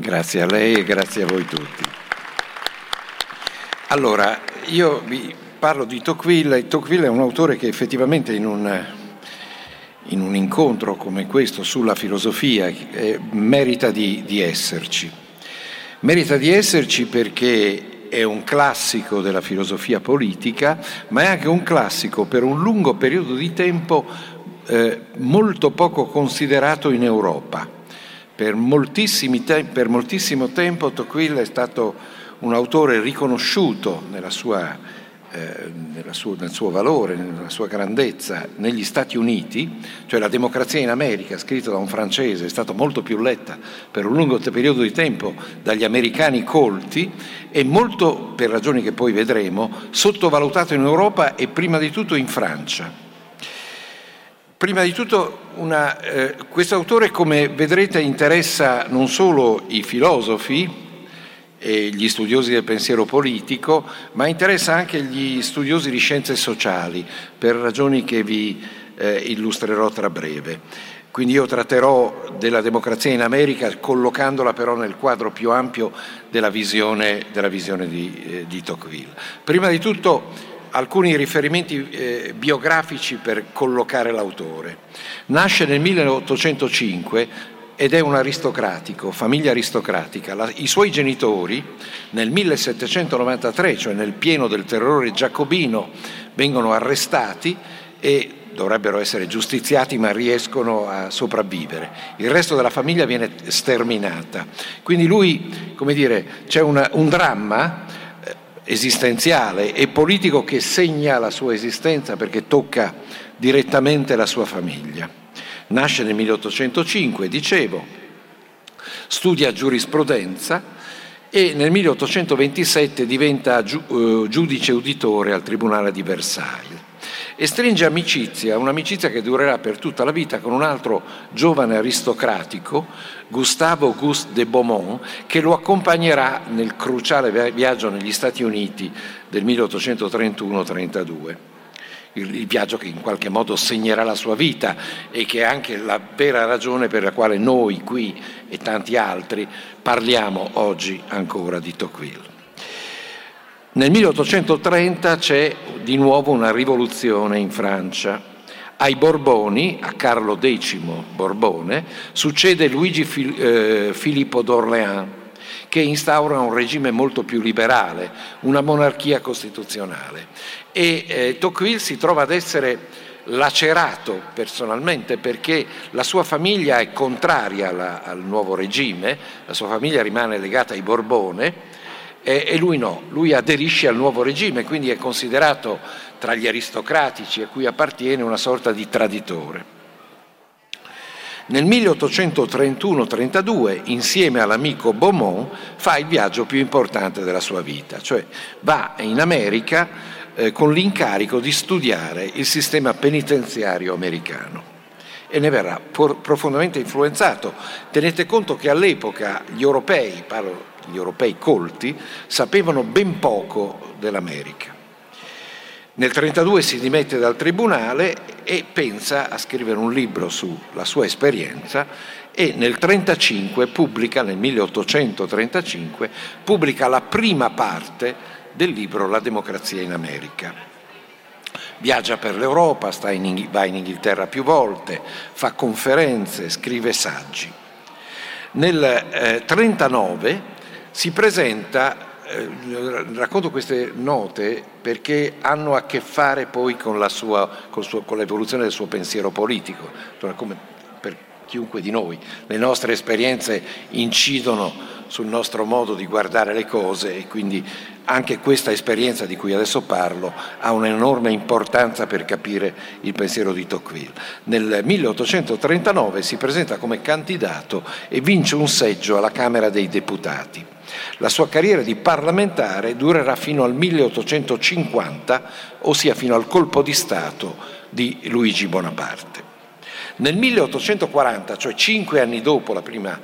Grazie a lei e grazie a voi tutti. Allora, io vi parlo di Tocqueville. Tocqueville è un autore che effettivamente in un, in un incontro come questo sulla filosofia eh, merita di, di esserci. Merita di esserci perché è un classico della filosofia politica, ma è anche un classico per un lungo periodo di tempo eh, molto poco considerato in Europa. Per, te- per moltissimo tempo Tocqueville è stato un autore riconosciuto sua, eh, sua, nel suo valore, nella sua grandezza negli Stati Uniti, cioè la democrazia in America, scritta da un francese, è stata molto più letta per un lungo periodo di tempo dagli americani colti e molto, per ragioni che poi vedremo, sottovalutato in Europa e prima di tutto in Francia. Prima di tutto, eh, questo autore, come vedrete, interessa non solo i filosofi e gli studiosi del pensiero politico, ma interessa anche gli studiosi di scienze sociali, per ragioni che vi eh, illustrerò tra breve. Quindi io tratterò della democrazia in America collocandola però nel quadro più ampio della visione, della visione di, eh, di Tocqueville. Prima di tutto alcuni riferimenti eh, biografici per collocare l'autore. Nasce nel 1805 ed è un aristocratico, famiglia aristocratica. La, I suoi genitori nel 1793, cioè nel pieno del terrore giacobino, vengono arrestati e dovrebbero essere giustiziati ma riescono a sopravvivere. Il resto della famiglia viene sterminata. Quindi lui, come dire, c'è una, un dramma esistenziale e politico che segna la sua esistenza perché tocca direttamente la sua famiglia. Nasce nel 1805, dicevo, studia giurisprudenza e nel 1827 diventa eh, giudice uditore al Tribunale di Versailles e stringe amicizia, un'amicizia che durerà per tutta la vita con un altro giovane aristocratico, Gustave Auguste de Beaumont, che lo accompagnerà nel cruciale viaggio negli Stati Uniti del 1831-32 il, viaggio che in qualche modo segnerà la sua vita e che è anche la vera ragione per la quale noi qui e tanti altri parliamo oggi ancora di Tocqueville. Nel 1830 c'è di nuovo una rivoluzione in Francia. Ai Borboni, a Carlo X Borbone, succede Luigi eh, Filippo d'Orléans, che instaura un regime molto più liberale, una monarchia costituzionale. E eh, Tocqueville si trova ad essere lacerato personalmente perché la sua famiglia è contraria alla, al nuovo regime, la sua famiglia rimane legata ai Borbone e, lui no, lui aderisce al nuovo regime, quindi è considerato tra gli aristocratici a cui appartiene una sorta di traditore. Nel 1831-32, insieme all'amico Beaumont, fa il viaggio più importante della sua vita, cioè va in America eh, con l'incarico di studiare il sistema penitenziario americano e ne verrà por- profondamente influenzato. Tenete conto che all'epoca gli europei, parlo gli europei colti, sapevano ben poco dell'America. Nel 1932 si dimette dal tribunale e pensa a scrivere un libro sulla sua esperienza e nel 1935 pubblica, nel 1835, pubblica la prima parte del libro La democrazia in America. Viaggia per l'Europa, in, va in Inghilterra più volte, fa conferenze, scrive saggi. Nel 1939 eh, si presenta, eh, racconto queste note perché hanno a che fare poi con, sua, con, suo, con l'evoluzione del suo pensiero politico, come per chiunque di noi. Le nostre esperienze incidono sul nostro modo di guardare le cose e quindi anche questa esperienza di cui adesso parlo ha un'enorme importanza per capire il pensiero di Tocqueville. Nel 1839 si presenta come candidato e vince un seggio alla Camera dei Deputati. La sua carriera di parlamentare durerà fino al 1850, ossia fino al colpo di Stato di Luigi Bonaparte. Nel 1840, cioè cinque anni dopo la prima,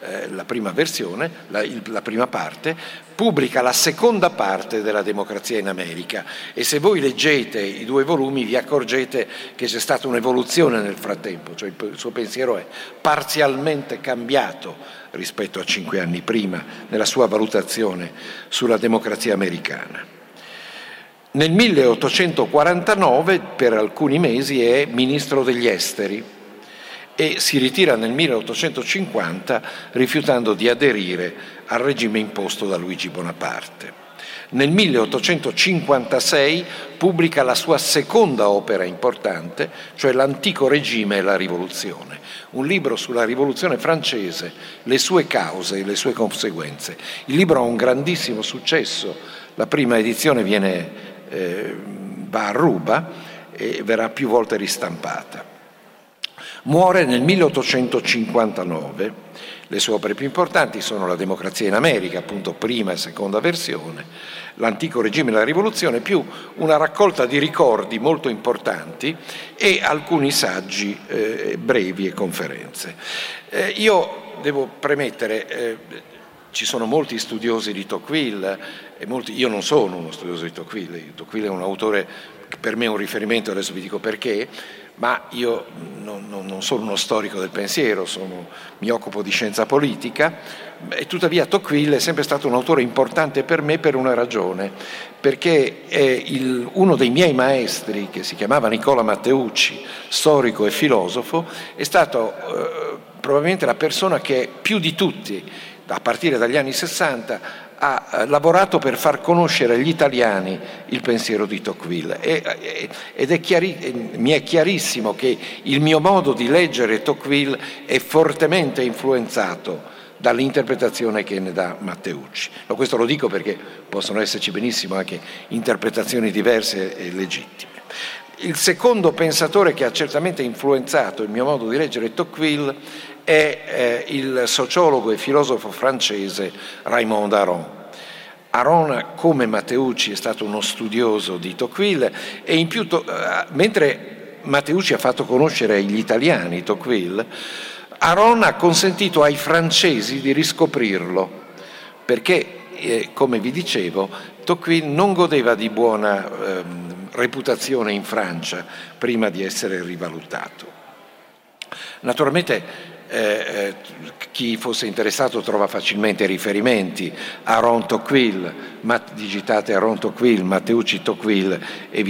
eh, la prima versione, la, il, la prima parte, pubblica la seconda parte della democrazia in America e se voi leggete i due volumi vi accorgete che c'è stata un'evoluzione nel frattempo, cioè il suo pensiero è parzialmente cambiato rispetto a cinque anni prima nella sua valutazione sulla democrazia americana. Nel 1849 per alcuni mesi è ministro degli esteri e si ritira nel 1850 rifiutando di aderire al regime imposto da Luigi Bonaparte. Nel 1856 pubblica la sua seconda opera importante, cioè L'antico regime e la rivoluzione, un libro sulla rivoluzione francese, le sue cause e le sue conseguenze. Il libro ha un grandissimo successo, la prima edizione viene, eh, va a ruba e verrà più volte ristampata. Muore nel 1859. Le sue opere più importanti sono La democrazia in America, appunto prima e seconda versione, L'antico regime e la rivoluzione, più una raccolta di ricordi molto importanti e alcuni saggi eh, brevi e conferenze. Eh, io devo premettere, eh, ci sono molti studiosi di Tocqueville, molti, io non sono uno studioso di Tocqueville, Tocqueville è un autore che per me è un riferimento, adesso vi dico perché, ma io non, non, non sono uno storico del pensiero, sono, mi occupo di scienza politica e tuttavia Tocqueville è sempre stato un autore importante per me per una ragione, perché il, uno dei miei maestri, che si chiamava Nicola Matteucci, storico e filosofo, è stato eh, probabilmente la persona che più di tutti, a partire dagli anni 60, ha lavorato per far conoscere agli italiani il pensiero di Tocqueville e, ed è chiari, mi è chiarissimo che il mio modo di leggere Tocqueville è fortemente influenzato dall'interpretazione che ne dà Matteucci. Questo lo dico perché possono esserci benissimo anche interpretazioni diverse e legittime. Il secondo pensatore che ha certamente influenzato il mio modo di leggere Tocqueville è eh, il sociologo e filosofo francese Raymond Aron. Aron, come Matteucci, è stato uno studioso di Tocqueville e in più, to- eh, mentre Matteucci ha fatto conoscere agli italiani Tocqueville, Aron ha consentito ai francesi di riscoprirlo, perché, eh, come vi dicevo, Tocqueville non godeva di buona eh, reputazione in Francia prima di essere rivalutato. Naturalmente eh, eh, chi fosse interessato trova facilmente riferimenti a Ron Matt, digitate Ron Tocqueville, Matteucci Tocqueville e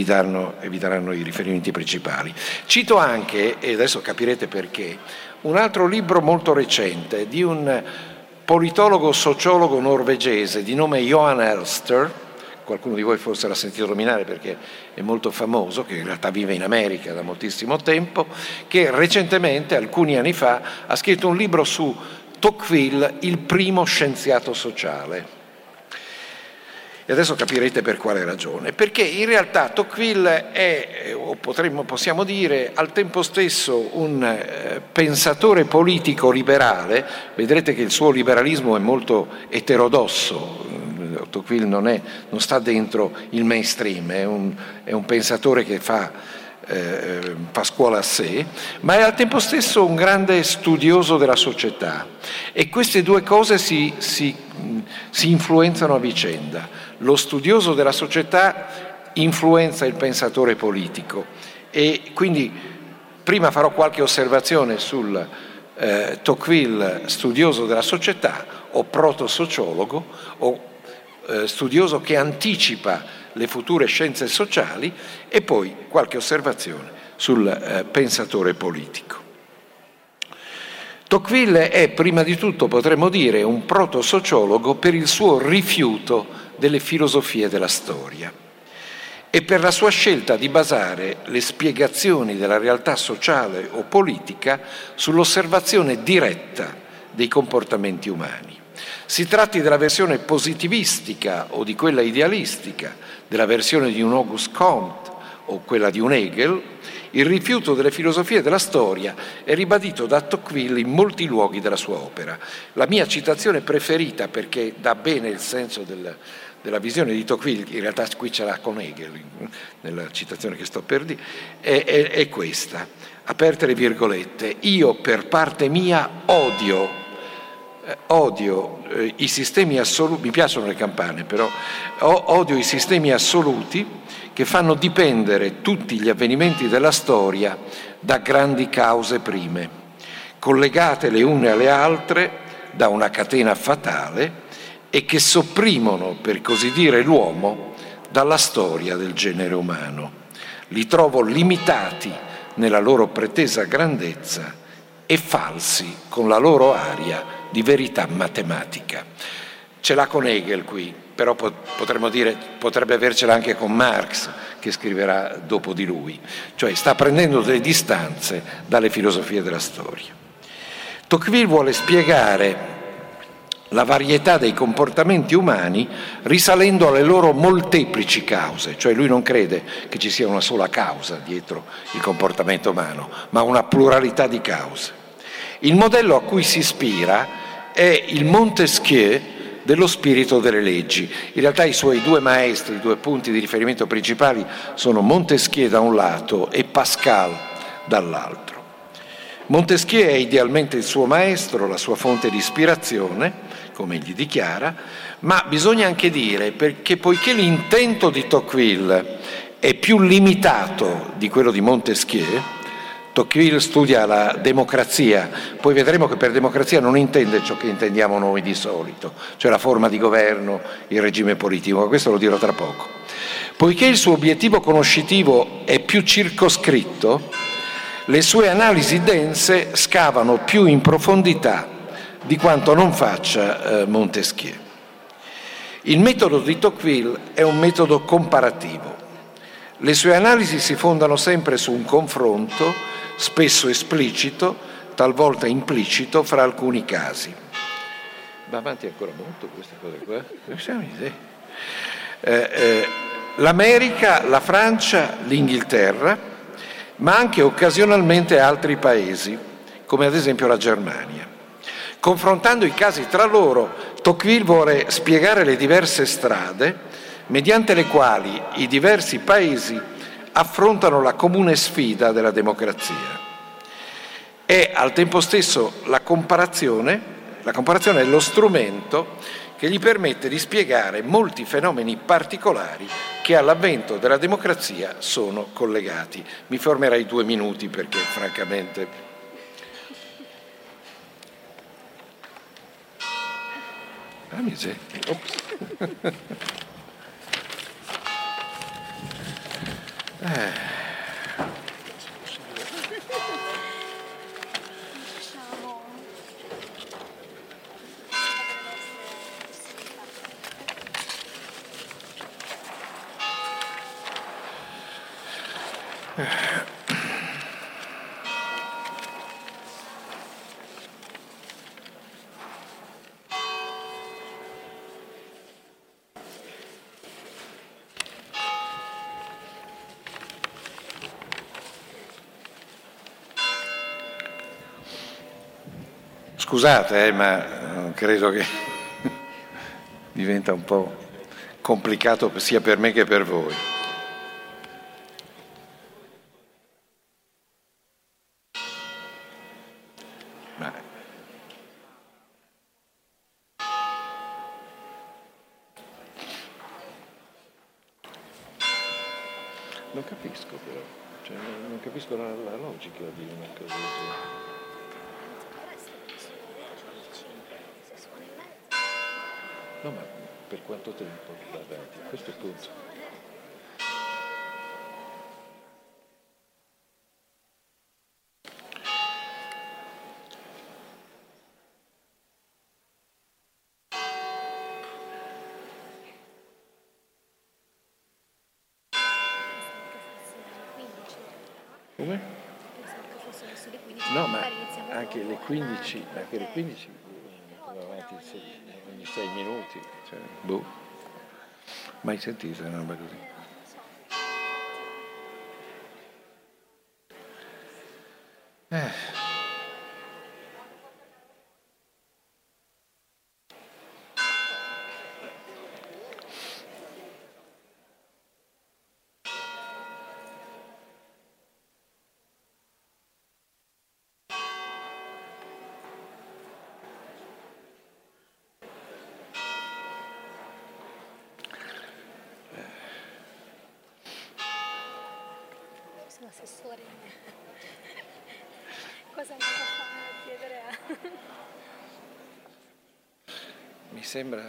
e vi daranno i riferimenti principali. Cito anche, e adesso capirete perché, un altro libro molto recente di un politologo sociologo norvegese di nome Johan Elster, qualcuno di voi forse l'ha sentito nominare perché è molto famoso, che in realtà vive in America da moltissimo tempo, che recentemente, alcuni anni fa, ha scritto un libro su Tocqueville, il primo scienziato sociale. E adesso capirete per quale ragione. Perché in realtà Tocqueville è, o potremmo, possiamo dire, al tempo stesso un eh, pensatore politico liberale, vedrete che il suo liberalismo è molto eterodosso, Tocqueville non, è, non sta dentro il mainstream, è un, è un pensatore che fa, eh, fa scuola a sé, ma è al tempo stesso un grande studioso della società e queste due cose si, si, si influenzano a vicenda. Lo studioso della società influenza il pensatore politico e quindi prima farò qualche osservazione sul eh, Tocqueville studioso della società o proto-sociologo o eh, studioso che anticipa le future scienze sociali e poi qualche osservazione sul eh, pensatore politico. Tocqueville è prima di tutto, potremmo dire, un proto-sociologo per il suo rifiuto delle filosofie della storia e per la sua scelta di basare le spiegazioni della realtà sociale o politica sull'osservazione diretta dei comportamenti umani. Si tratti della versione positivistica o di quella idealistica, della versione di un Auguste Comte o quella di un Hegel, il rifiuto delle filosofie della storia è ribadito da Tocqueville in molti luoghi della sua opera. La mia citazione preferita, perché dà bene il senso del, della visione di Tocqueville, in realtà qui ce l'ha con Hegel, nella citazione che sto per dire, è, è, è questa, aperte le virgolette, io per parte mia odio odio eh, i sistemi assoluti, mi piacciono le campane però, odio i sistemi assoluti che fanno dipendere tutti gli avvenimenti della storia da grandi cause prime, collegate le une alle altre da una catena fatale e che sopprimono, per così dire, l'uomo dalla storia del genere umano. Li trovo limitati nella loro pretesa grandezza e falsi con la loro aria di verità matematica. Ce l'ha con Hegel qui, però potremmo dire, potrebbe avercela anche con Marx, che scriverà dopo di lui, cioè sta prendendo delle distanze dalle filosofie della storia. Tocqueville vuole spiegare la varietà dei comportamenti umani risalendo alle loro molteplici cause, cioè lui non crede che ci sia una sola causa dietro il comportamento umano, ma una pluralità di cause. Il modello a cui si ispira è il Montesquieu dello spirito delle leggi. In realtà i suoi due maestri, i due punti di riferimento principali sono Montesquieu da un lato e Pascal dall'altro. Montesquieu è idealmente il suo maestro, la sua fonte di ispirazione, come egli dichiara, ma bisogna anche dire che poiché l'intento di Tocqueville è più limitato di quello di Montesquieu, Tocqueville studia la democrazia, poi vedremo che per democrazia non intende ciò che intendiamo noi di solito, cioè la forma di governo, il regime politico, ma questo lo dirò tra poco. Poiché il suo obiettivo conoscitivo è più circoscritto, le sue analisi dense scavano più in profondità di quanto non faccia eh, Montesquieu. Il metodo di Tocqueville è un metodo comparativo. Le sue analisi si fondano sempre su un confronto, spesso esplicito, talvolta implicito, fra alcuni casi. Va avanti ancora molto questa cosa qua? Eh, eh, L'America, la Francia, l'Inghilterra, ma anche occasionalmente altri paesi, come ad esempio la Germania. Confrontando i casi tra loro, Tocqueville vuole spiegare le diverse strade mediante le quali i diversi paesi affrontano la comune sfida della democrazia. E al tempo stesso la comparazione, la comparazione è lo strumento che gli permette di spiegare molti fenomeni particolari che all'avvento della democrazia sono collegati. Mi fermerei due minuti perché francamente Ah, miseria. Yeah. Scusate, eh, ma eh, credo che diventa un po' complicato sia per me che per voi. Sentito una roba così? Eh. Assessore. Cosa mi fa chiedere a... mi sembra,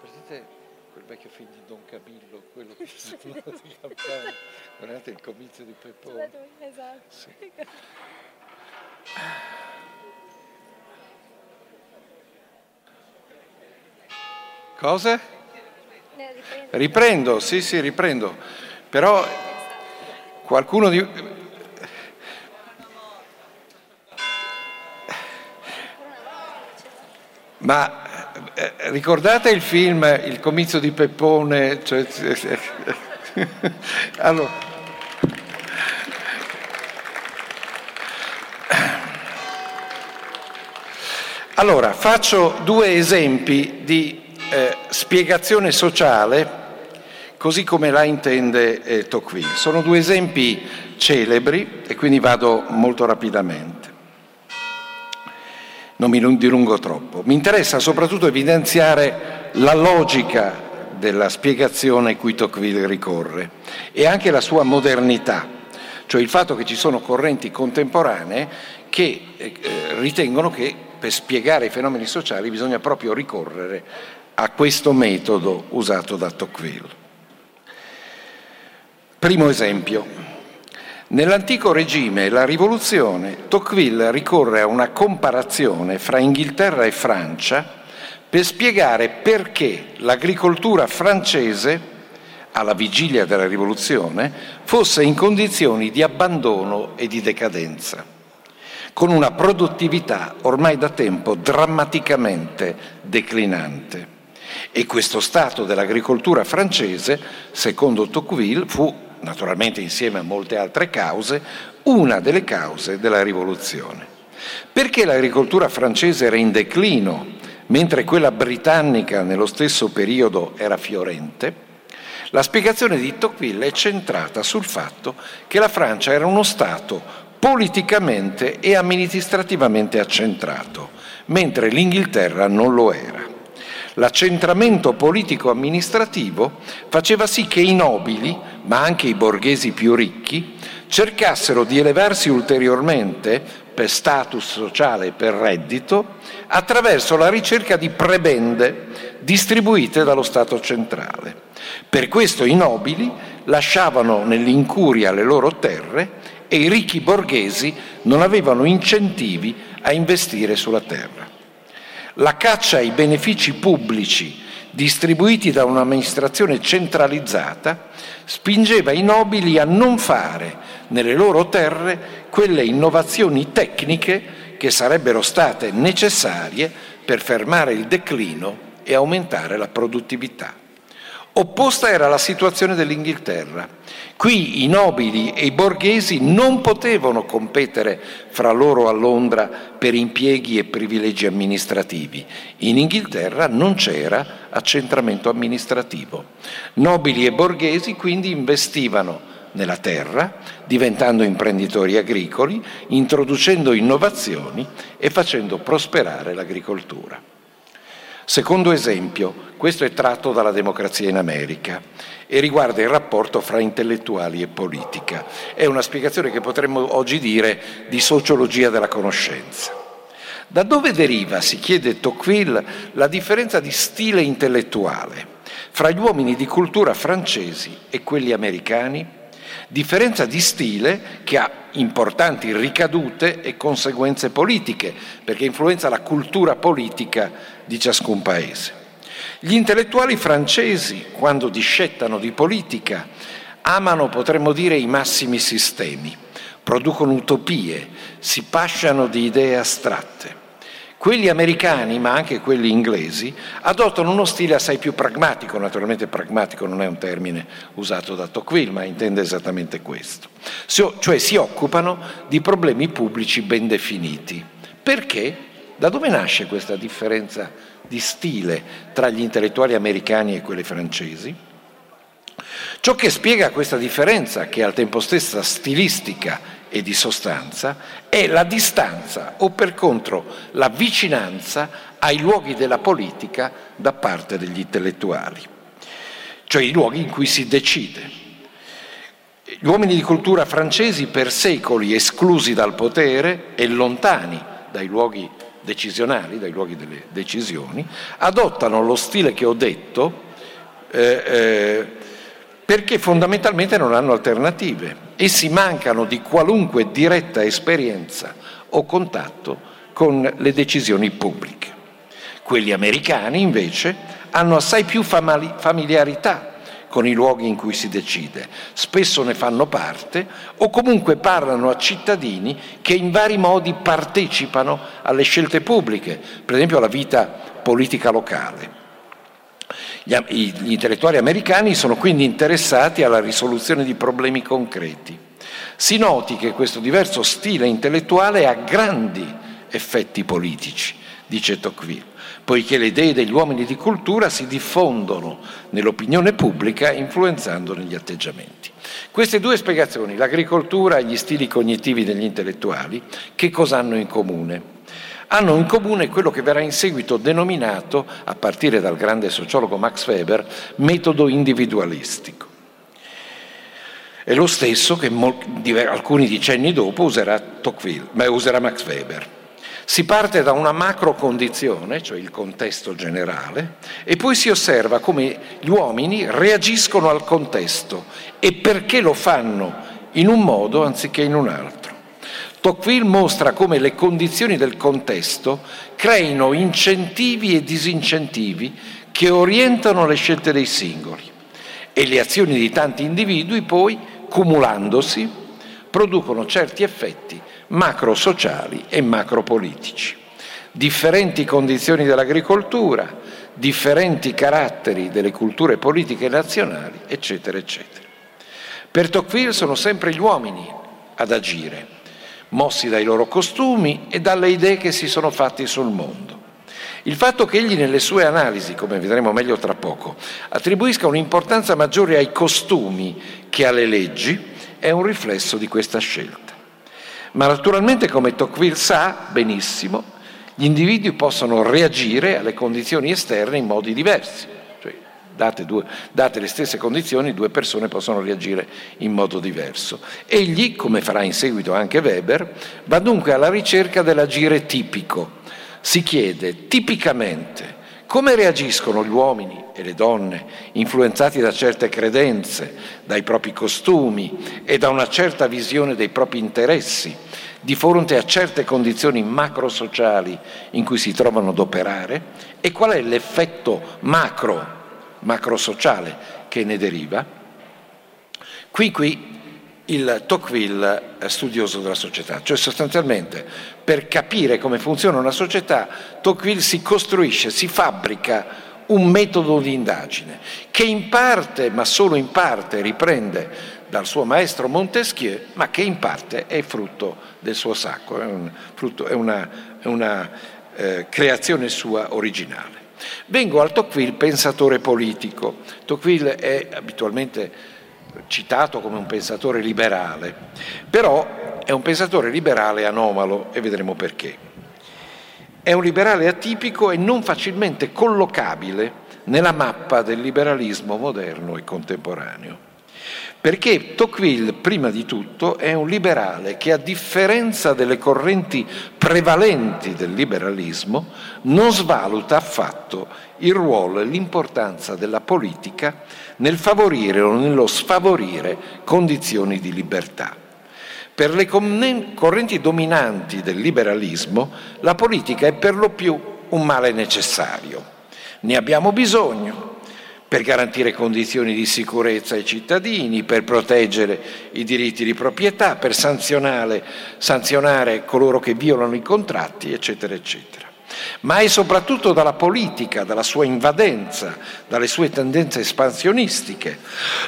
partite quel vecchio film di Don Camillo, quello che sono di campagna, guardate il comizio di Peppone. Esatto. Sì. Cosa? Riprendo, sì, sì, riprendo. Però qualcuno di... Ma eh, ricordate il film Il comizio di Peppone? Cioè, allora, allora, faccio due esempi di eh, spiegazione sociale così come la intende eh, Tocqueville. Sono due esempi celebri e quindi vado molto rapidamente. Non mi dilungo troppo. Mi interessa soprattutto evidenziare la logica della spiegazione cui Tocqueville ricorre e anche la sua modernità, cioè il fatto che ci sono correnti contemporanee che eh, ritengono che per spiegare i fenomeni sociali bisogna proprio ricorrere a questo metodo usato da Tocqueville. Primo esempio. Nell'antico regime la rivoluzione, Tocqueville ricorre a una comparazione fra Inghilterra e Francia per spiegare perché l'agricoltura francese, alla vigilia della rivoluzione, fosse in condizioni di abbandono e di decadenza, con una produttività ormai da tempo drammaticamente declinante. E questo stato dell'agricoltura francese, secondo Tocqueville, fu naturalmente insieme a molte altre cause, una delle cause della rivoluzione. Perché l'agricoltura francese era in declino, mentre quella britannica nello stesso periodo era fiorente? La spiegazione di Tocqueville è centrata sul fatto che la Francia era uno Stato politicamente e amministrativamente accentrato, mentre l'Inghilterra non lo era. L'accentramento politico-amministrativo faceva sì che i nobili, ma anche i borghesi più ricchi, cercassero di elevarsi ulteriormente per status sociale e per reddito attraverso la ricerca di prebende distribuite dallo Stato centrale. Per questo i nobili lasciavano nell'incuria le loro terre e i ricchi borghesi non avevano incentivi a investire sulla terra. La caccia ai benefici pubblici distribuiti da un'amministrazione centralizzata spingeva i nobili a non fare nelle loro terre quelle innovazioni tecniche che sarebbero state necessarie per fermare il declino e aumentare la produttività. Opposta era la situazione dell'Inghilterra. Qui i nobili e i borghesi non potevano competere fra loro a Londra per impieghi e privilegi amministrativi. In Inghilterra non c'era accentramento amministrativo. Nobili e borghesi quindi investivano nella terra, diventando imprenditori agricoli, introducendo innovazioni e facendo prosperare l'agricoltura. Secondo esempio, questo è tratto dalla democrazia in America e riguarda il rapporto fra intellettuali e politica. È una spiegazione che potremmo oggi dire di sociologia della conoscenza. Da dove deriva, si chiede Tocqueville, la differenza di stile intellettuale fra gli uomini di cultura francesi e quelli americani? Differenza di stile che ha importanti ricadute e conseguenze politiche, perché influenza la cultura politica di ciascun paese. Gli intellettuali francesi, quando discettano di politica, amano, potremmo dire, i massimi sistemi, producono utopie, si pasciano di idee astratte. Quelli americani, ma anche quelli inglesi, adottano uno stile assai più pragmatico, naturalmente pragmatico non è un termine usato da Tocqueville, ma intende esattamente questo, cioè si occupano di problemi pubblici ben definiti. Perché? Da dove nasce questa differenza di stile tra gli intellettuali americani e quelli francesi? Ciò che spiega questa differenza, che è al tempo stesso stilistica e di sostanza, è la distanza o per contro la vicinanza ai luoghi della politica da parte degli intellettuali, cioè i luoghi in cui si decide. Gli uomini di cultura francesi per secoli esclusi dal potere e lontani dai luoghi decisionali, dai luoghi delle decisioni, adottano lo stile che ho detto eh, eh, perché fondamentalmente non hanno alternative. Essi mancano di qualunque diretta esperienza o contatto con le decisioni pubbliche. Quelli americani invece hanno assai più familiarità con i luoghi in cui si decide, spesso ne fanno parte o comunque parlano a cittadini che in vari modi partecipano alle scelte pubbliche, per esempio alla vita politica locale. Gli intellettuali americani sono quindi interessati alla risoluzione di problemi concreti. Si noti che questo diverso stile intellettuale ha grandi effetti politici, dice Tocqueville poiché le idee degli uomini di cultura si diffondono nell'opinione pubblica influenzandone gli atteggiamenti. Queste due spiegazioni, l'agricoltura e gli stili cognitivi degli intellettuali, che cosa hanno in comune? Hanno in comune quello che verrà in seguito denominato, a partire dal grande sociologo Max Weber, metodo individualistico. È lo stesso che alcuni decenni dopo userà userà Max Weber. Si parte da una macro condizione, cioè il contesto generale, e poi si osserva come gli uomini reagiscono al contesto e perché lo fanno in un modo anziché in un altro. Tocqueville mostra come le condizioni del contesto creino incentivi e disincentivi che orientano le scelte dei singoli e le azioni di tanti individui poi, cumulandosi, producono certi effetti macro-sociali e macro-politici. Differenti condizioni dell'agricoltura, differenti caratteri delle culture politiche nazionali, eccetera, eccetera. Per Tocqueville sono sempre gli uomini ad agire, mossi dai loro costumi e dalle idee che si sono fatti sul mondo. Il fatto che egli nelle sue analisi, come vedremo meglio tra poco, attribuisca un'importanza maggiore ai costumi che alle leggi è un riflesso di questa scelta. Ma naturalmente, come Tocqueville sa benissimo, gli individui possono reagire alle condizioni esterne in modi diversi. Date, due, date, le stesse condizioni, due persone possono reagire in modo diverso. Egli, come farà in seguito anche Weber, va dunque alla ricerca dell'agire tipico. Si chiede tipicamente come reagiscono gli uomini e le donne, influenzati da certe credenze, dai propri costumi e da una certa visione dei propri interessi, di fronte a certe condizioni macrosociali in cui si trovano ad operare e qual è l'effetto macro, macrosociale che ne deriva? Qui, qui il Tocqueville studioso della società, cioè sostanzialmente per capire come funziona una società, Tocqueville si costruisce, si fabbrica un metodo di indagine che in parte, ma solo in parte, riprende dal suo maestro Montesquieu, ma che in parte è frutto del suo sacco, è, un frutto, è una, è una eh, creazione sua originale. Vengo al Tocqueville pensatore politico. Tocqueville è abitualmente citato come un pensatore liberale, però è un pensatore liberale anomalo e vedremo perché. È un liberale atipico e non facilmente collocabile nella mappa del liberalismo moderno e contemporaneo. Perché Tocqueville, prima di tutto, è un liberale che, a differenza delle correnti prevalenti del liberalismo, non svaluta affatto il ruolo e l'importanza della politica nel favorire o nello sfavorire condizioni di libertà. Per le correnti dominanti del liberalismo la politica è per lo più un male necessario. Ne abbiamo bisogno per garantire condizioni di sicurezza ai cittadini, per proteggere i diritti di proprietà, per sanzionare, sanzionare coloro che violano i contratti, eccetera, eccetera ma è soprattutto dalla politica, dalla sua invadenza, dalle sue tendenze espansionistiche,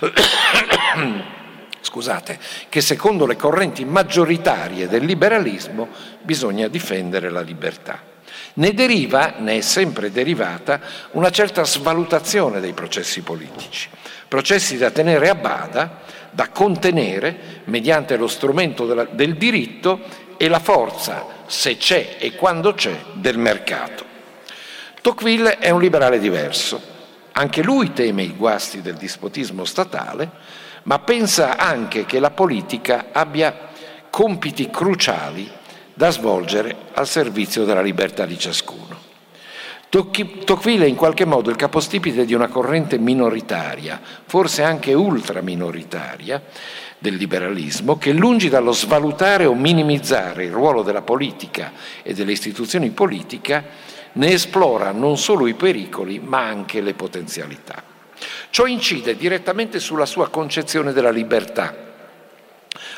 scusate, che secondo le correnti maggioritarie del liberalismo bisogna difendere la libertà. Ne deriva, ne è sempre derivata, una certa svalutazione dei processi politici, processi da tenere a bada, da contenere mediante lo strumento del diritto e la forza se c'è e quando c'è, del mercato. Tocqueville è un liberale diverso. Anche lui teme i guasti del dispotismo statale, ma pensa anche che la politica abbia compiti cruciali da svolgere al servizio della libertà di ciascuno. Tocqueville è in qualche modo il capostipite di una corrente minoritaria, forse anche ultraminoritaria, del liberalismo, che lungi dallo svalutare o minimizzare il ruolo della politica e delle istituzioni politiche, ne esplora non solo i pericoli ma anche le potenzialità. Ciò incide direttamente sulla sua concezione della libertà.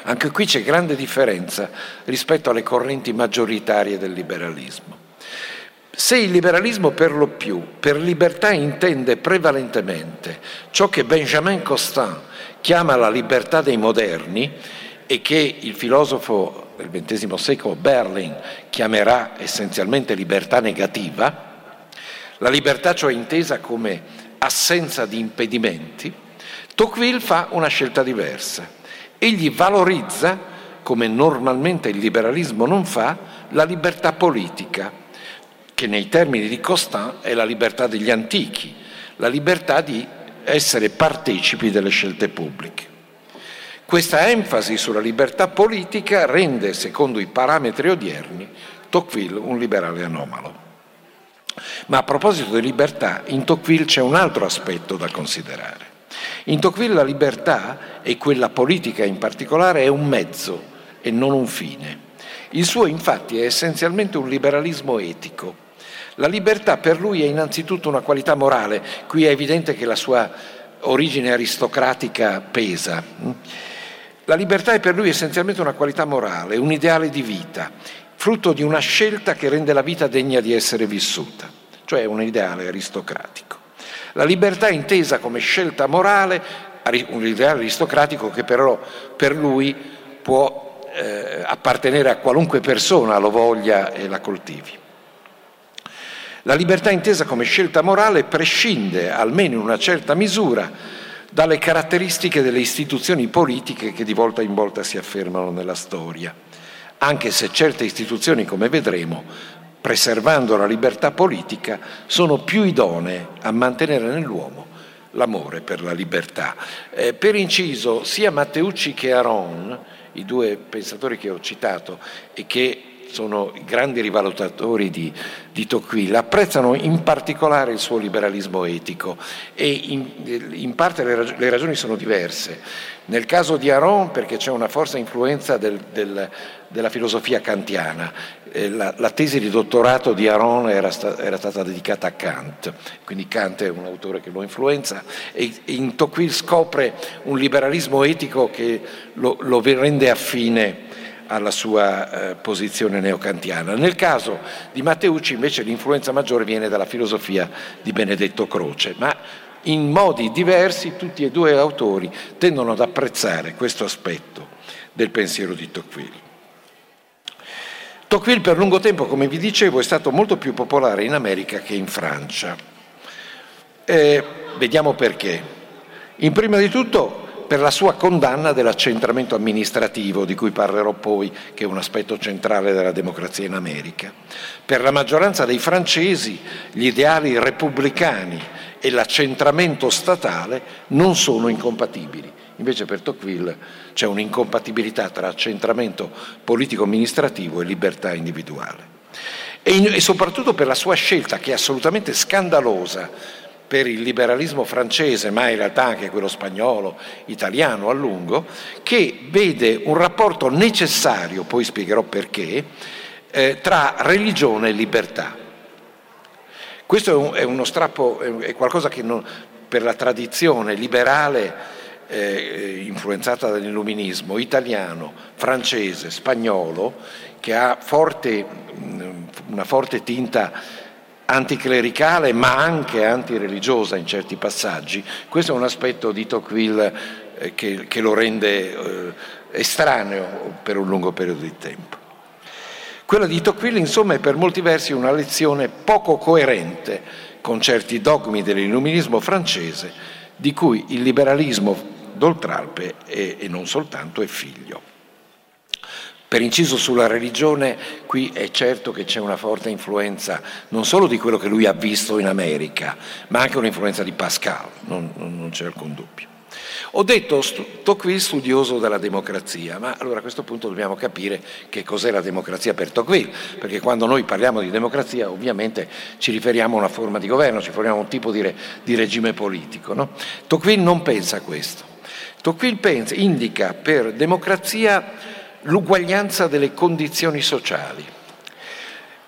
Anche qui c'è grande differenza rispetto alle correnti maggioritarie del liberalismo. Se il liberalismo per lo più per libertà intende prevalentemente ciò che Benjamin Constant chiama la libertà dei moderni e che il filosofo del XX secolo Berlin chiamerà essenzialmente libertà negativa, la libertà cioè intesa come assenza di impedimenti, Tocqueville fa una scelta diversa. Egli valorizza, come normalmente il liberalismo non fa, la libertà politica che nei termini di Constant è la libertà degli antichi, la libertà di essere partecipi delle scelte pubbliche. Questa enfasi sulla libertà politica rende, secondo i parametri odierni, Tocqueville un liberale anomalo. Ma a proposito di libertà, in Tocqueville c'è un altro aspetto da considerare. In Tocqueville la libertà, e quella politica in particolare, è un mezzo e non un fine. Il suo infatti è essenzialmente un liberalismo etico, la libertà per lui è innanzitutto una qualità morale, qui è evidente che la sua origine aristocratica pesa. La libertà è per lui essenzialmente una qualità morale, un ideale di vita, frutto di una scelta che rende la vita degna di essere vissuta, cioè un ideale aristocratico. La libertà intesa come scelta morale, un ideale aristocratico che però per lui può eh, appartenere a qualunque persona lo voglia e la coltivi. La libertà intesa come scelta morale prescinde, almeno in una certa misura, dalle caratteristiche delle istituzioni politiche che di volta in volta si affermano nella storia, anche se certe istituzioni, come vedremo, preservando la libertà politica, sono più idonee a mantenere nell'uomo l'amore per la libertà. Eh, per inciso, sia Matteucci che Aron, i due pensatori che ho citato e che sono grandi rivalutatori di, di Tocqueville, apprezzano in particolare il suo liberalismo etico e in, in parte le, rag- le, ragioni sono diverse. Nel caso di Aron perché c'è una forte influenza del, del, della filosofia kantiana, eh, la, la, tesi di dottorato di Aron era, sta, era, stata dedicata a Kant, quindi Kant è un autore che lo influenza e in Tocqueville scopre un liberalismo etico che lo, lo rende affine alla sua eh, posizione neocantiana. Nel caso di Matteucci invece l'influenza maggiore viene dalla filosofia di Benedetto Croce, ma in modi diversi tutti e due autori tendono ad apprezzare questo aspetto del pensiero di Tocqueville. Tocqueville per lungo tempo, come vi dicevo, è stato molto più popolare in America che in Francia. Eh, vediamo perché. In prima di tutto per la sua condanna dell'accentramento amministrativo, di cui parlerò poi, che è un aspetto centrale della democrazia in America. Per la maggioranza dei francesi gli ideali repubblicani e l'accentramento statale non sono incompatibili. Invece per Tocqueville c'è un'incompatibilità tra accentramento politico-amministrativo e libertà individuale. E, in, e soprattutto per la sua scelta, che è assolutamente scandalosa, per il liberalismo francese, ma in realtà anche quello spagnolo, italiano a lungo, che vede un rapporto necessario, poi spiegherò perché, eh, tra religione e libertà. Questo è uno strappo, è qualcosa che non, per la tradizione liberale eh, influenzata dall'illuminismo italiano, francese, spagnolo, che ha forte, una forte tinta anticlericale ma anche antireligiosa in certi passaggi, questo è un aspetto di Tocqueville eh, che, che, lo rende eh, estraneo per un lungo periodo di tempo. Quella di Tocqueville insomma è per molti versi una lezione poco coerente con certi dogmi dell'illuminismo francese di cui il liberalismo d'Oltralpe è, e non soltanto è figlio. Per inciso sulla religione, qui è certo che c'è una forte influenza non solo di quello che lui ha visto in America, ma anche un'influenza di Pascal, non, non c'è alcun dubbio. Ho detto Tocqueville studioso della democrazia, ma allora a questo punto dobbiamo capire che cos'è la democrazia per Tocqueville, perché quando noi parliamo di democrazia ovviamente ci riferiamo a una forma di governo, ci riferiamo a un tipo di, re, di regime politico. No? Tocqueville non pensa a questo. Tocqueville pensa, indica per democrazia l'uguaglianza delle condizioni sociali.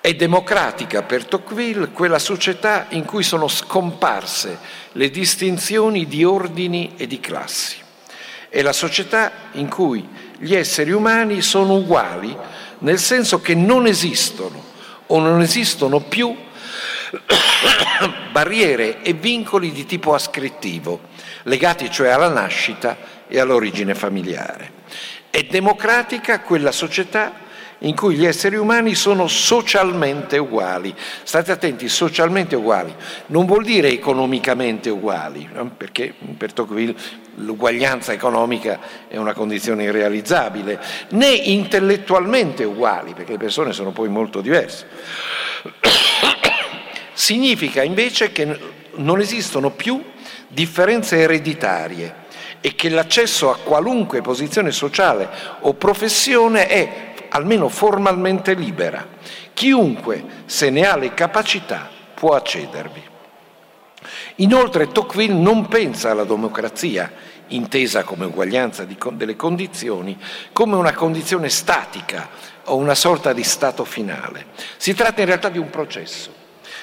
È democratica per Tocqueville quella società in cui sono scomparse le distinzioni di ordini e di classi. È la società in cui gli esseri umani sono uguali, nel senso che non esistono o non esistono più barriere e vincoli di tipo ascrittivo, legati cioè alla nascita e all'origine familiare. È democratica quella società in cui gli esseri umani sono socialmente uguali. State attenti, socialmente uguali. Non vuol dire economicamente uguali, perché per Tocqueville l'uguaglianza economica è una condizione irrealizzabile, né intellettualmente uguali, perché le persone sono poi molto diverse. Significa invece che non esistono più differenze ereditarie e che l'accesso a qualunque posizione sociale o professione è almeno formalmente libera. Chiunque, se ne ha le capacità, può accedervi. Inoltre Tocqueville non pensa alla democrazia, intesa come uguaglianza delle condizioni, come una condizione statica o una sorta di stato finale. Si tratta in realtà di un processo,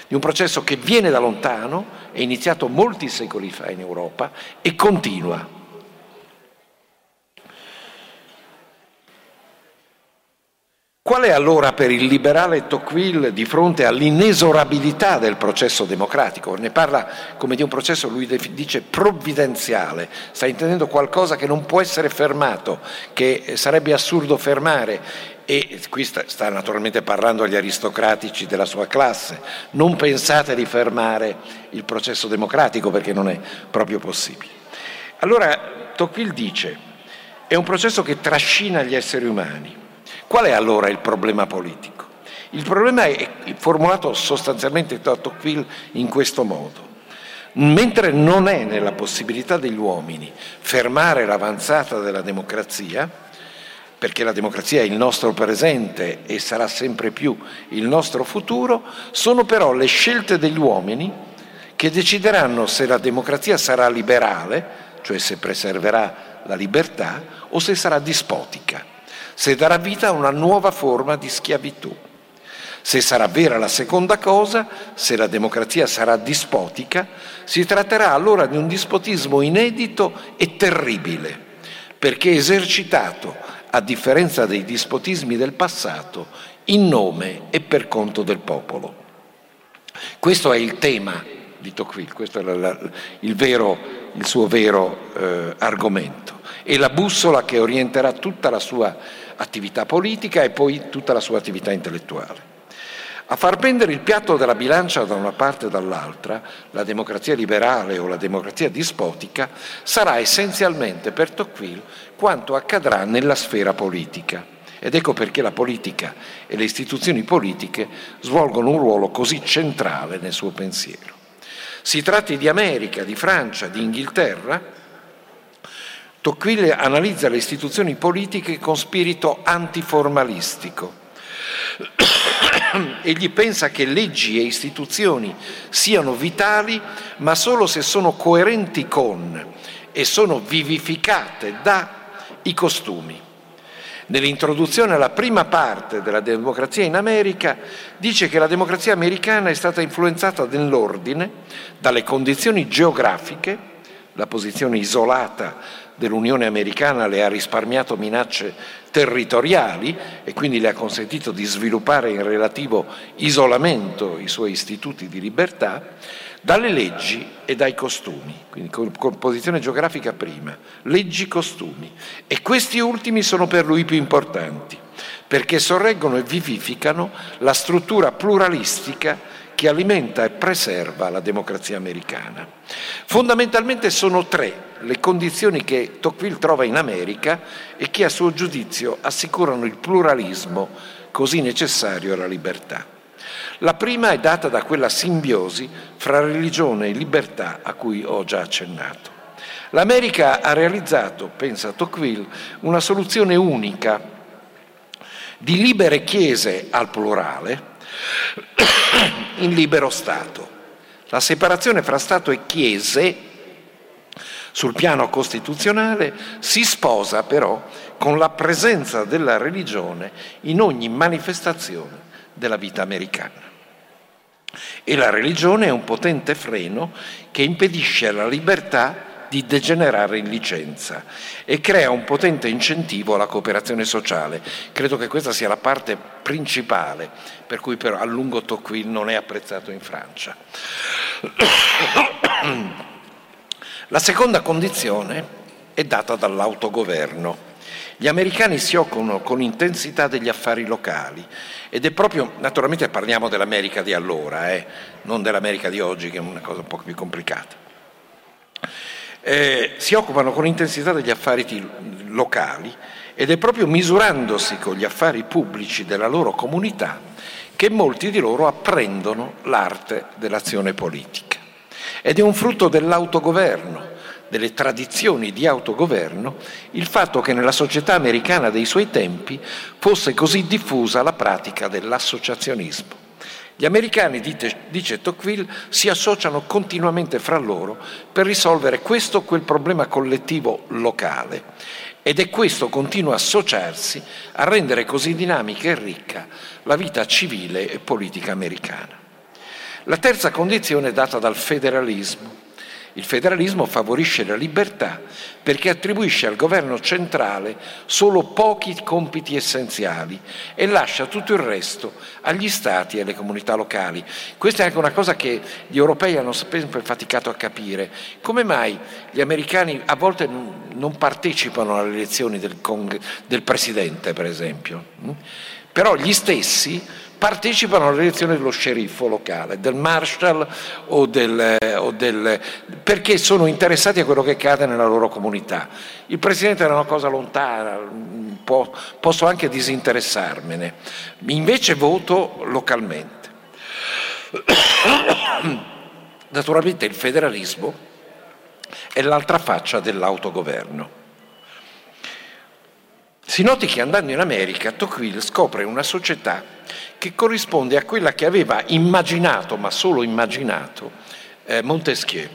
di un processo che viene da lontano, è iniziato molti secoli fa in Europa e continua Qual è allora per il liberale Tocqueville di fronte all'inesorabilità del processo democratico? Ne parla come di un processo, lui dice provvidenziale, sta intendendo qualcosa che non può essere fermato, che sarebbe assurdo fermare e qui sta, sta, naturalmente parlando agli aristocratici della sua classe, non pensate di fermare il processo democratico perché non è proprio possibile. Allora Tocqueville dice, è un processo che trascina gli esseri umani, Qual è allora il problema politico? Il problema è formulato sostanzialmente da Tocqueville in questo modo. Mentre non è nella possibilità degli uomini fermare l'avanzata della democrazia, perché la democrazia è il nostro presente e sarà sempre più il nostro futuro, sono però le scelte degli uomini che decideranno se la democrazia sarà liberale, cioè se preserverà la libertà, o se sarà dispotica se darà vita a una nuova forma di schiavitù. Se sarà vera la seconda cosa, se la democrazia sarà dispotica, si tratterà allora di un dispotismo inedito e terribile, perché esercitato, a differenza dei dispotismi del passato, in nome e per conto del popolo. Questo è il tema di Tocqueville, questo è il, vero, il, suo vero eh, argomento e la bussola che orienterà tutta la sua attività politica e poi tutta la sua attività intellettuale. A far pendere il piatto della bilancia da una parte e dall'altra, la democrazia liberale o la democrazia dispotica, sarà essenzialmente per Tocqueville quanto accadrà nella sfera politica. Ed ecco perché la politica e le istituzioni politiche svolgono un ruolo così centrale nel suo pensiero. Si tratti di America, di Francia, di Inghilterra, Tocqueville analizza le istituzioni politiche con spirito antiformalistico. Egli pensa che leggi e istituzioni siano vitali, ma solo se sono coerenti con e sono vivificate dai costumi. Nell'introduzione alla prima parte della democrazia in America dice che la democrazia americana è stata influenzata nell'ordine dalle condizioni geografiche, la posizione isolata dell'Unione Americana le ha risparmiato minacce territoriali e quindi le ha consentito di sviluppare in relativo isolamento i suoi istituti di libertà, dalle leggi e dai costumi, quindi composizione geografica prima, leggi, costumi. E questi ultimi sono per lui più importanti, perché sorreggono e vivificano la struttura pluralistica che alimenta e preserva la democrazia americana. Fondamentalmente sono tre le condizioni che Tocqueville trova in America e che a suo giudizio assicurano il pluralismo così necessario alla libertà. La prima è data da quella simbiosi fra religione e libertà a cui ho già accennato. L'America ha realizzato, pensa Tocqueville, una soluzione unica di libere chiese al plurale in libero Stato. La separazione fra Stato e chiese sul piano costituzionale si sposa però con la presenza della religione in ogni manifestazione della vita americana. E la religione è un potente freno che impedisce alla libertà di degenerare in licenza e crea un potente incentivo alla cooperazione sociale. Credo che questa sia la parte principale per cui però a lungo Tocqueville non è apprezzato in Francia. La seconda condizione è data dall'autogoverno. Gli americani si occupano con intensità degli affari locali ed è proprio, naturalmente parliamo dell'America di allora, eh, non dell'America di oggi che è una cosa un po' più complicata eh, si occupano con intensità degli affari locali ed è proprio misurandosi con gli affari pubblici della loro comunità che molti di loro apprendono l'arte dell'azione politica. Ed è un frutto dell'autogoverno, delle tradizioni di autogoverno, il fatto che nella società americana dei suoi tempi fosse così diffusa la pratica dell'associazionismo. Gli americani, dice Tocqueville, si associano continuamente fra loro per risolvere questo o quel problema collettivo locale ed è questo continuo associarsi a rendere così dinamica e ricca la vita civile e politica americana. La terza condizione è data dal federalismo. Il federalismo favorisce la libertà perché attribuisce al governo centrale solo pochi compiti essenziali e lascia tutto il resto agli stati e alle comunità locali. Questa è anche una cosa che gli europei hanno sempre faticato a capire. Come mai gli americani a volte non partecipano alle elezioni del, del presidente, per esempio? Però gli stessi partecipano alle elezioni dello sceriffo locale, del marshal o del, o del, perché sono interessati a quello che accade nella loro comunità. Il presidente è una cosa lontana, può, posso anche disinteressarmene, invece voto localmente. Naturalmente il federalismo è l'altra faccia dell'autogoverno. Si noti che andando in America Tocqueville scopre una società che corrisponde a quella che aveva immaginato, ma solo immaginato, eh, Montesquieu.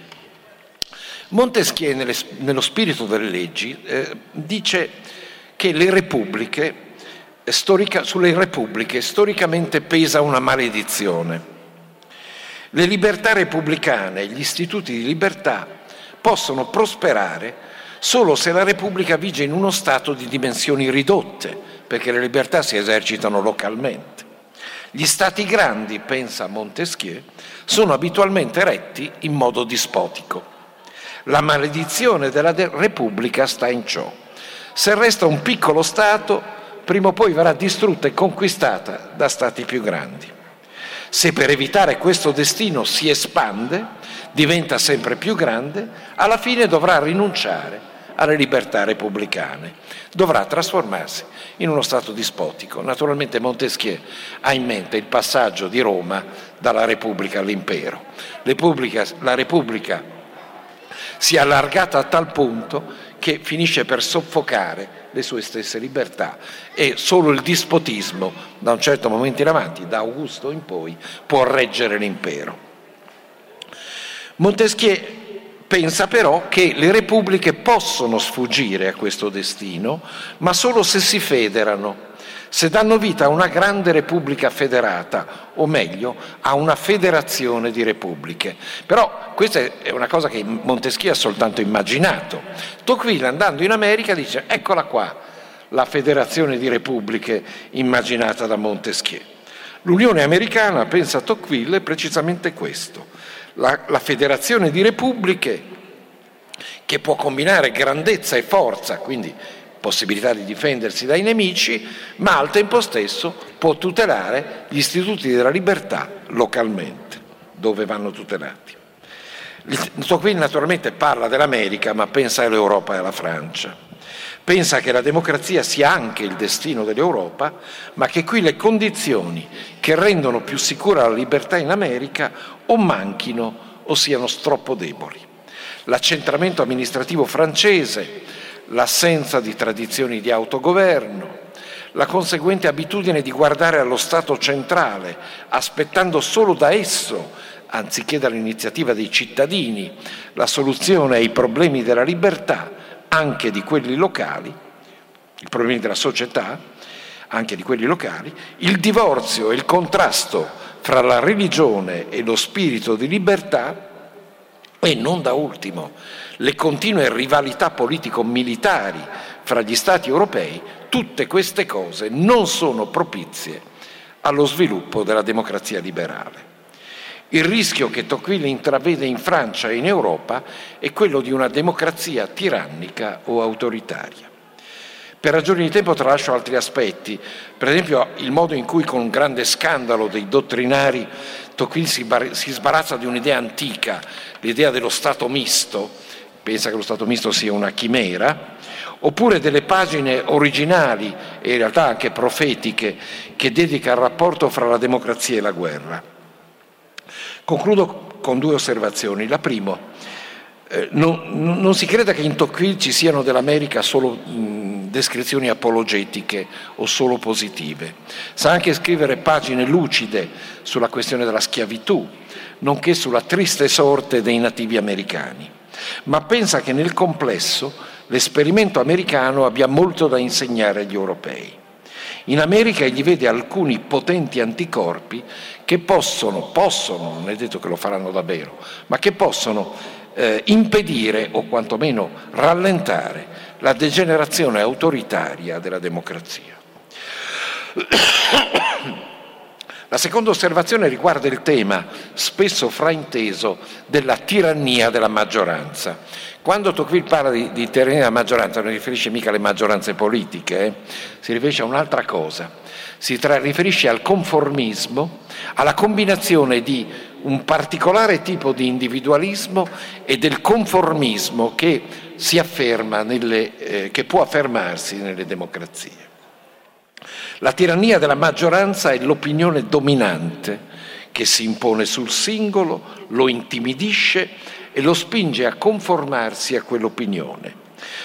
Montesquieu, nelle, nello spirito delle leggi, eh, dice che le repubbliche, storica, sulle repubbliche storicamente pesa una maledizione. Le libertà repubblicane gli istituti di libertà possono prosperare solo se la Repubblica vige in uno Stato di dimensioni ridotte, perché le libertà si esercitano localmente. Gli Stati grandi, pensa Montesquieu, sono abitualmente retti in modo dispotico. La maledizione della Repubblica sta in ciò. Se resta un piccolo Stato, prima o poi verrà distrutta e conquistata da Stati più grandi. Se per evitare questo destino si espande, diventa sempre più grande, alla fine dovrà rinunciare alle libertà repubblicane, dovrà trasformarsi in uno Stato dispotico. Naturalmente Montesquieu ha in mente il passaggio di Roma dalla Repubblica all'impero. La Repubblica si è allargata a tal punto che finisce per soffocare le sue stesse libertà e solo il dispotismo, da un certo momento in avanti, da Augusto in poi, può reggere l'impero. Montesquieu pensa però che le repubbliche possono sfuggire a questo destino, ma solo se si federano, se danno vita a una grande repubblica federata, o meglio, a una federazione di repubbliche. Però questa è una cosa che Montesquieu ha soltanto immaginato. Tocqueville andando in America dice eccola qua la federazione di repubbliche immaginata da Montesquieu. L'Unione Americana, pensa Tocqueville, è precisamente questo la, la federazione di repubbliche che può combinare grandezza e forza, quindi possibilità di difendersi dai nemici, ma al tempo stesso può tutelare gli istituti della libertà localmente, dove vanno tutelati. Tocqueville naturalmente parla dell'America, ma pensa all'Europa e alla Francia. Pensa che la democrazia sia anche il destino dell'Europa, ma che qui le condizioni che rendono più sicura la libertà in America o manchino o siano troppo deboli. l'accentramento amministrativo francese, l'assenza di tradizioni di autogoverno, la conseguente abitudine di guardare allo Stato centrale, aspettando solo da esso, anziché dall'iniziativa dei cittadini, la soluzione ai problemi della libertà, anche di quelli locali, i problemi della società, anche di quelli locali, il divorzio e il contrasto fra la religione e lo spirito di libertà e non da ultimo le continue rivalità politico-militari fra gli Stati europei, tutte queste cose non sono propizie allo sviluppo della democrazia liberale. Il rischio che Tocqueville intravede in Francia e in Europa è quello di una democrazia tirannica o autoritaria. Per ragioni di tempo tralascio altri aspetti, per esempio il modo in cui con grande scandalo dei dottrinari Tocqueville si, bar- si sbarazza di un'idea antica, l'idea dello Stato misto, pensa che lo Stato misto sia una chimera, oppure delle pagine originali e in realtà anche profetiche che dedica al rapporto fra la democrazia e la guerra. Concludo con due osservazioni. La prima, eh, non, non, si creda che in Tocqueville ci siano dell'America solo mh, descrizioni apologetiche o solo positive. Sa anche scrivere pagine lucide sulla questione della schiavitù, nonché sulla triste sorte dei nativi americani ma pensa che nel complesso l'esperimento americano abbia molto da insegnare agli europei. In America egli vede alcuni potenti anticorpi che possono, possono, non è detto che lo faranno davvero, ma che possono eh, impedire o quantomeno rallentare la degenerazione autoritaria della democrazia. La seconda osservazione riguarda il tema, spesso frainteso, della tirannia della maggioranza. Quando Tocqueville parla di, di tirannia della maggioranza non riferisce mica alle maggioranze politiche, eh? si riferisce a un'altra cosa, si tra, riferisce al conformismo, alla combinazione di un particolare tipo di individualismo e del conformismo che, nelle, eh, che può affermarsi nelle democrazie. La tirannia della maggioranza è l'opinione dominante che si impone sul singolo, lo intimidisce e lo spinge a conformarsi a quell'opinione,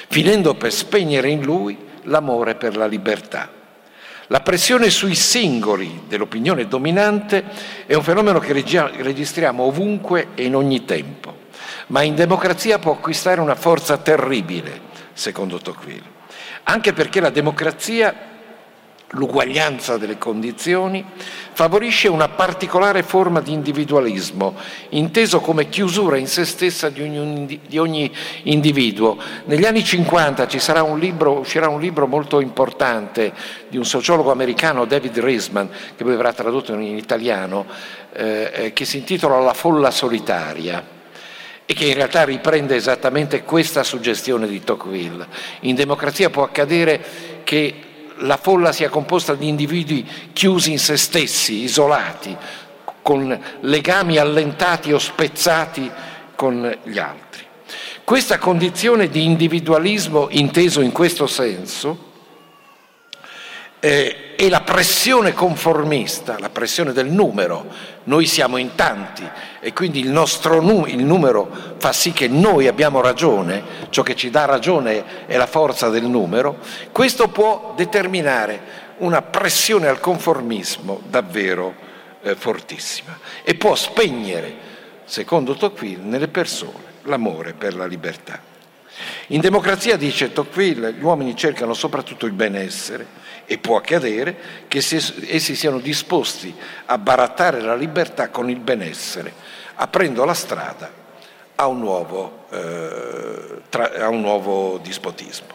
finendo per spegnere in lui l'amore per la libertà. La pressione sui singoli dell'opinione dominante è un fenomeno che registriamo ovunque e in ogni tempo, ma in democrazia può acquistare una forza terribile, secondo Tocqueville, anche perché la democrazia l'uguaglianza delle condizioni, favorisce una particolare forma di individualismo, inteso come chiusura in se stessa di ogni, di ogni individuo. Negli anni 50 un libro, uscirà un libro molto importante di un sociologo americano, David Reisman, che poi verrà tradotto in italiano, eh, eh, che si intitola La folla solitaria e che in realtà riprende esattamente questa suggestione di Tocqueville. In democrazia può accadere che la folla sia composta di individui chiusi in se stessi, isolati, con legami allentati o spezzati con gli altri. Questa condizione di individualismo inteso in questo senso eh, e la pressione conformista, la pressione del numero, noi siamo in tanti e quindi il nostro nu- il numero fa sì che noi abbiamo ragione, ciò che ci dà ragione è la forza del numero, questo può determinare una pressione al conformismo davvero eh, fortissima e può spegnere, secondo Tocqueville, nelle persone l'amore per la libertà. In democrazia, dice Tocqueville, gli uomini cercano soprattutto il benessere e può accadere che essi siano disposti a barattare la libertà con il benessere, aprendo la strada a un nuovo, eh, tra, a un nuovo dispotismo.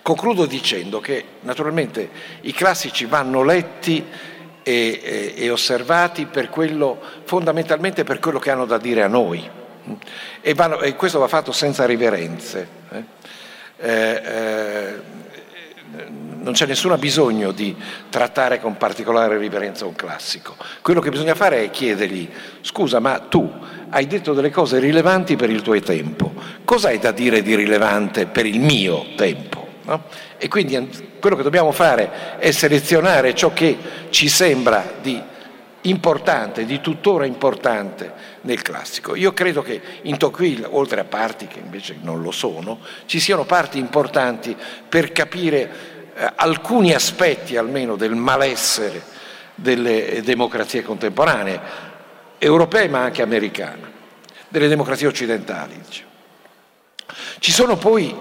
Concludo dicendo che naturalmente i classici vanno letti e, e, e osservati per quello, fondamentalmente per quello che hanno da dire a noi e, vanno, e questo va fatto senza riverenze. Eh? Eh, eh, non c'è nessun bisogno di trattare con particolare riverenza un classico. Quello che bisogna fare è chiedergli, scusa, ma tu hai detto delle cose rilevanti per il tuo tempo, cosa hai da dire di rilevante per il mio tempo? No? E quindi quello che dobbiamo fare è selezionare ciò che ci sembra di importante, di tuttora importante nel classico. Io credo che in Tocqueville, oltre a parti che invece non lo sono, ci siano parti importanti per capire eh, alcuni aspetti almeno del malessere delle democrazie contemporanee, europee ma anche americane, delle democrazie occidentali. Diciamo. Ci sono poi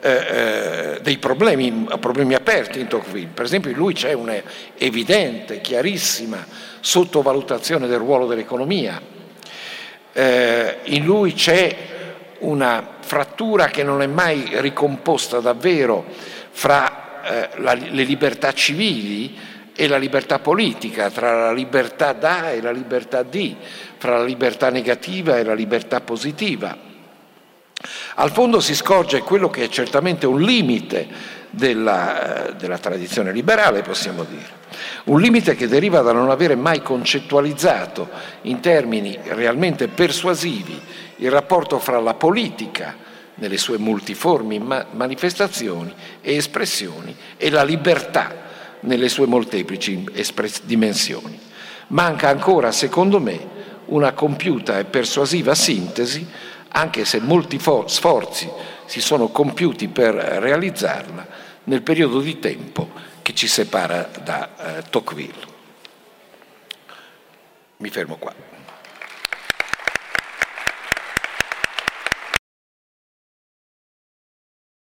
eh, eh, dei problemi, problemi aperti in Tocqueville. Per esempio in lui c'è un'evidente, chiarissima sottovalutazione del ruolo dell'economia. Eh, in lui c'è una frattura che non è mai ricomposta davvero fra eh, la, le libertà civili e la libertà politica, tra la libertà da e la libertà di, fra la libertà negativa e la libertà positiva. Al fondo si scorge quello che è certamente un limite della, della, tradizione liberale, possiamo dire. Un limite che deriva da non avere mai concettualizzato in termini realmente persuasivi il rapporto fra la politica, nelle sue multiformi manifestazioni e espressioni, e la libertà nelle sue molteplici dimensioni. Manca ancora, secondo me, una compiuta e persuasiva sintesi anche se molti sforzi si sono compiuti per realizzarla nel periodo di tempo che ci separa da eh, Tocqueville. Mi fermo qua.